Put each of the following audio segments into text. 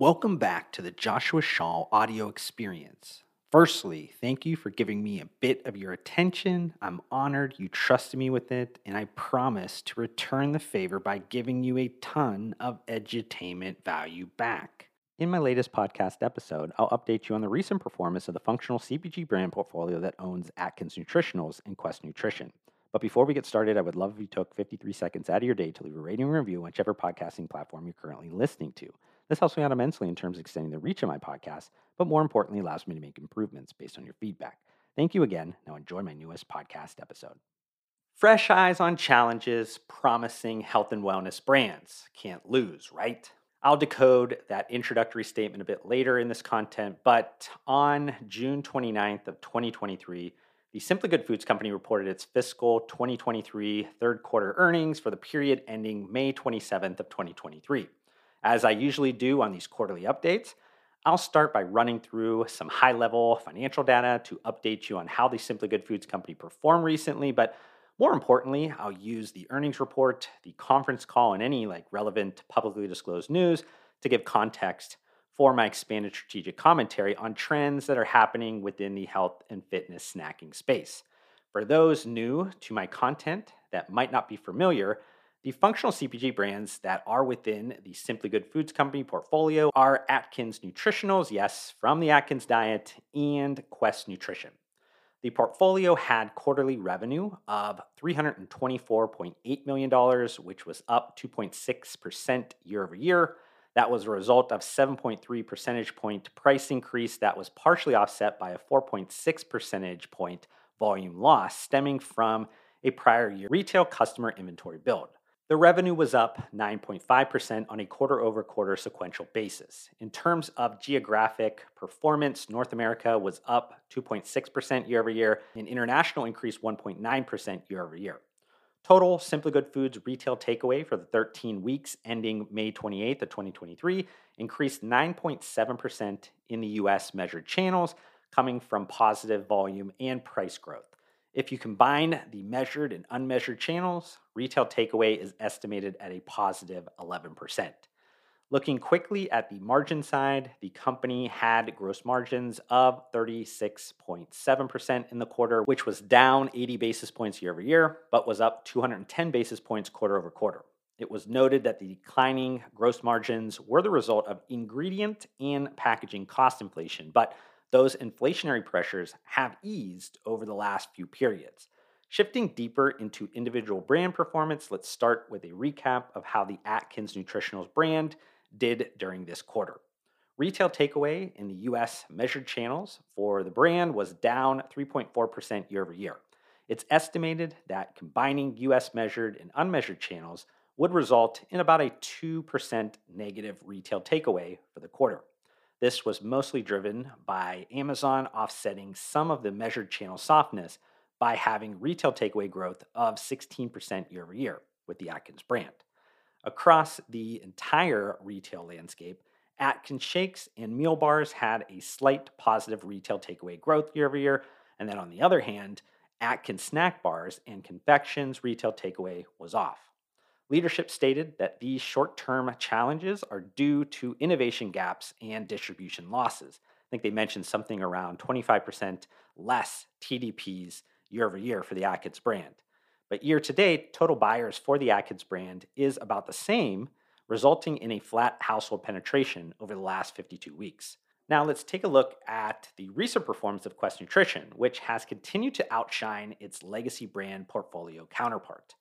Welcome back to the Joshua Shaw audio experience. Firstly, thank you for giving me a bit of your attention. I'm honored you trusted me with it, and I promise to return the favor by giving you a ton of edutainment value back. In my latest podcast episode, I'll update you on the recent performance of the functional CPG brand portfolio that owns Atkins Nutritionals and Quest Nutrition. But before we get started, I would love if you took 53 seconds out of your day to leave a rating and review on whichever podcasting platform you're currently listening to. This helps me out immensely in terms of extending the reach of my podcast, but more importantly, allows me to make improvements based on your feedback. Thank you again. Now enjoy my newest podcast episode. Fresh eyes on challenges, promising health and wellness brands. Can't lose, right? I'll decode that introductory statement a bit later in this content, but on June 29th of 2023, the Simply Good Foods Company reported its fiscal 2023 third quarter earnings for the period ending May 27th of 2023. As I usually do on these quarterly updates, I'll start by running through some high level financial data to update you on how the Simply Good Foods Company performed recently, but more importantly, I'll use the earnings report, the conference call, and any like relevant publicly disclosed news to give context for my expanded strategic commentary on trends that are happening within the health and fitness snacking space. For those new to my content that might not be familiar, the functional CPG brands that are within the Simply Good Foods Company portfolio are Atkins Nutritionals, yes, from the Atkins diet, and Quest Nutrition. The portfolio had quarterly revenue of $324.8 million, which was up 2.6% year over year. That was a result of 7.3 percentage point price increase that was partially offset by a 4.6 percentage point volume loss stemming from a prior year retail customer inventory build. The revenue was up 9.5% on a quarter over quarter sequential basis. In terms of geographic performance, North America was up 2.6% year over year, and international increased 1.9% year over year. Total Simply Good Foods retail takeaway for the 13 weeks ending May 28th of 2023 increased 9.7% in the US measured channels, coming from positive volume and price growth. If you combine the measured and unmeasured channels, retail takeaway is estimated at a positive 11%. Looking quickly at the margin side, the company had gross margins of 36.7% in the quarter, which was down 80 basis points year over year, but was up 210 basis points quarter over quarter. It was noted that the declining gross margins were the result of ingredient and packaging cost inflation, but those inflationary pressures have eased over the last few periods. Shifting deeper into individual brand performance, let's start with a recap of how the Atkins Nutritionals brand did during this quarter. Retail takeaway in the US measured channels for the brand was down 3.4% year over year. It's estimated that combining US measured and unmeasured channels would result in about a 2% negative retail takeaway for the quarter. This was mostly driven by Amazon offsetting some of the measured channel softness by having retail takeaway growth of 16% year over year with the Atkins brand. Across the entire retail landscape, Atkins shakes and meal bars had a slight positive retail takeaway growth year over year. And then on the other hand, Atkins snack bars and confections retail takeaway was off. Leadership stated that these short term challenges are due to innovation gaps and distribution losses. I think they mentioned something around 25% less TDPs year over year for the Atkins brand. But year to date, total buyers for the Atkins brand is about the same, resulting in a flat household penetration over the last 52 weeks. Now, let's take a look at the recent performance of Quest Nutrition, which has continued to outshine its legacy brand portfolio counterpart.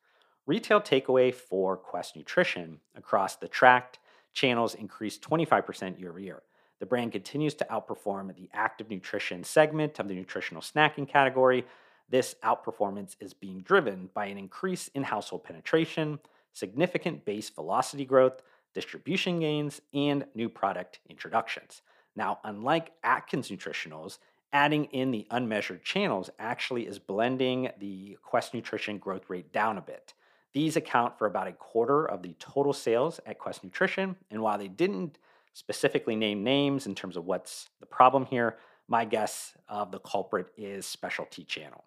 Retail takeaway for Quest Nutrition across the tracked channels increased 25% year over year. The brand continues to outperform the active nutrition segment of the nutritional snacking category. This outperformance is being driven by an increase in household penetration, significant base velocity growth, distribution gains, and new product introductions. Now, unlike Atkins Nutritionals, adding in the unmeasured channels actually is blending the Quest Nutrition growth rate down a bit. These account for about a quarter of the total sales at Quest Nutrition. And while they didn't specifically name names in terms of what's the problem here, my guess of the culprit is specialty channel.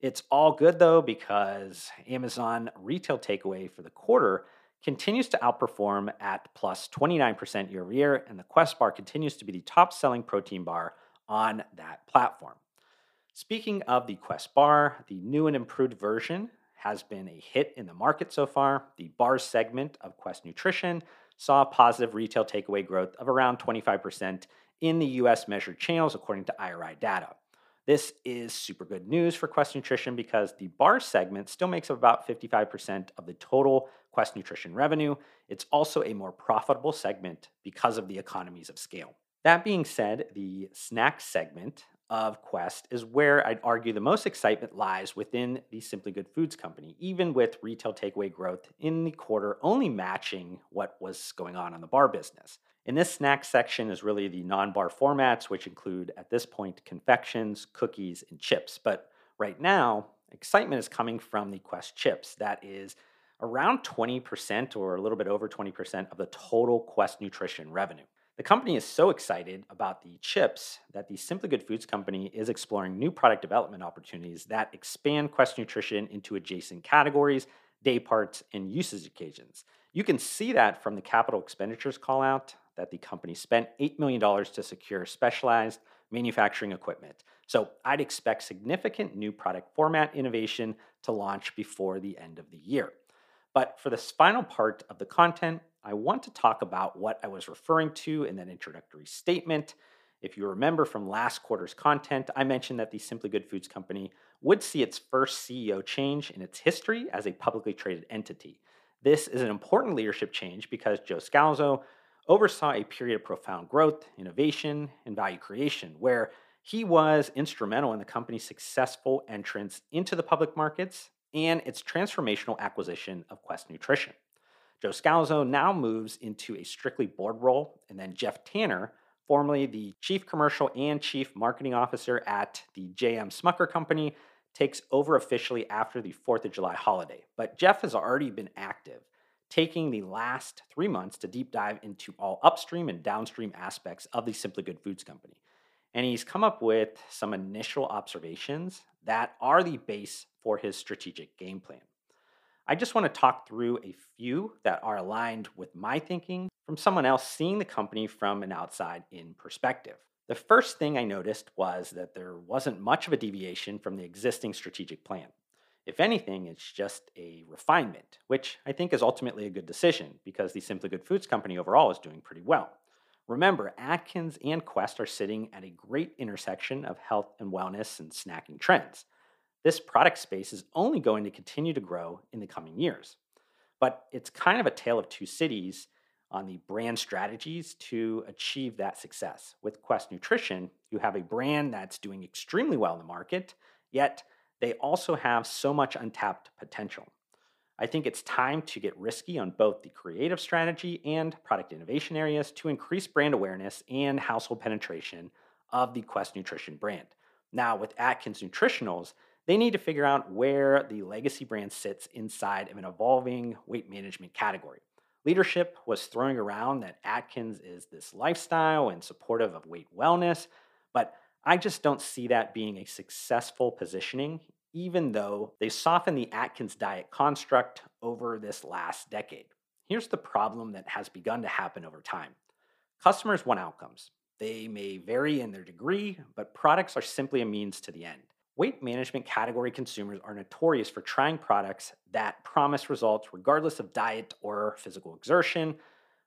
It's all good though, because Amazon retail takeaway for the quarter continues to outperform at plus 29% year over year, and the Quest bar continues to be the top selling protein bar on that platform. Speaking of the Quest bar, the new and improved version has been a hit in the market so far. The bar segment of Quest Nutrition saw positive retail takeaway growth of around 25% in the US measured channels, according to IRI data. This is super good news for Quest Nutrition because the bar segment still makes up about 55% of the total Quest Nutrition revenue. It's also a more profitable segment because of the economies of scale. That being said, the snack segment of Quest is where I'd argue the most excitement lies within the Simply Good Foods company, even with retail takeaway growth in the quarter only matching what was going on in the bar business. In this snack section is really the non bar formats, which include at this point confections, cookies, and chips. But right now, excitement is coming from the Quest chips. That is around 20% or a little bit over 20% of the total Quest nutrition revenue. The company is so excited about the chips that the Simply Good Foods company is exploring new product development opportunities that expand Quest Nutrition into adjacent categories, day parts, and usage occasions. You can see that from the capital expenditures call out that the company spent $8 million to secure specialized manufacturing equipment. So I'd expect significant new product format innovation to launch before the end of the year. But for this final part of the content, I want to talk about what I was referring to in that introductory statement. If you remember from last quarter's content, I mentioned that the Simply Good Foods company would see its first CEO change in its history as a publicly traded entity. This is an important leadership change because Joe Scalzo oversaw a period of profound growth, innovation, and value creation, where he was instrumental in the company's successful entrance into the public markets and its transformational acquisition of Quest Nutrition. Joe Scalzo now moves into a strictly board role, and then Jeff Tanner, formerly the Chief Commercial and Chief Marketing Officer at the J.M. Smucker Company, takes over officially after the 4th of July holiday. But Jeff has already been active, taking the last three months to deep dive into all upstream and downstream aspects of the Simply Good Foods Company. And he's come up with some initial observations that are the base for his strategic game plan. I just want to talk through a few that are aligned with my thinking from someone else seeing the company from an outside in perspective. The first thing I noticed was that there wasn't much of a deviation from the existing strategic plan. If anything, it's just a refinement, which I think is ultimately a good decision because the Simply Good Foods company overall is doing pretty well. Remember, Atkins and Quest are sitting at a great intersection of health and wellness and snacking trends. This product space is only going to continue to grow in the coming years. But it's kind of a tale of two cities on the brand strategies to achieve that success. With Quest Nutrition, you have a brand that's doing extremely well in the market, yet they also have so much untapped potential. I think it's time to get risky on both the creative strategy and product innovation areas to increase brand awareness and household penetration of the Quest Nutrition brand. Now, with Atkins Nutritionals, they need to figure out where the legacy brand sits inside of an evolving weight management category. Leadership was throwing around that Atkins is this lifestyle and supportive of weight wellness, but I just don't see that being a successful positioning, even though they softened the Atkins diet construct over this last decade. Here's the problem that has begun to happen over time customers want outcomes. They may vary in their degree, but products are simply a means to the end. Weight management category consumers are notorious for trying products that promise results regardless of diet or physical exertion.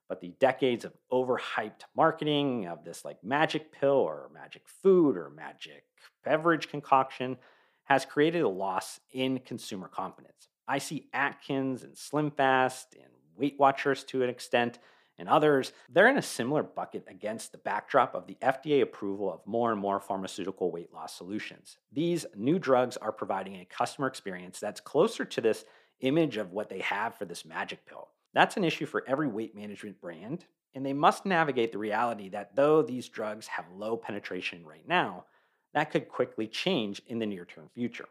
But the decades of overhyped marketing of this like magic pill or magic food or magic beverage concoction has created a loss in consumer confidence. I see Atkins and SlimFast and Weight Watchers to an extent and others, they're in a similar bucket against the backdrop of the FDA approval of more and more pharmaceutical weight loss solutions. These new drugs are providing a customer experience that's closer to this image of what they have for this magic pill. That's an issue for every weight management brand, and they must navigate the reality that though these drugs have low penetration right now, that could quickly change in the near term future.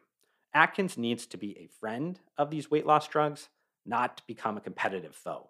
Atkins needs to be a friend of these weight loss drugs, not become a competitive foe.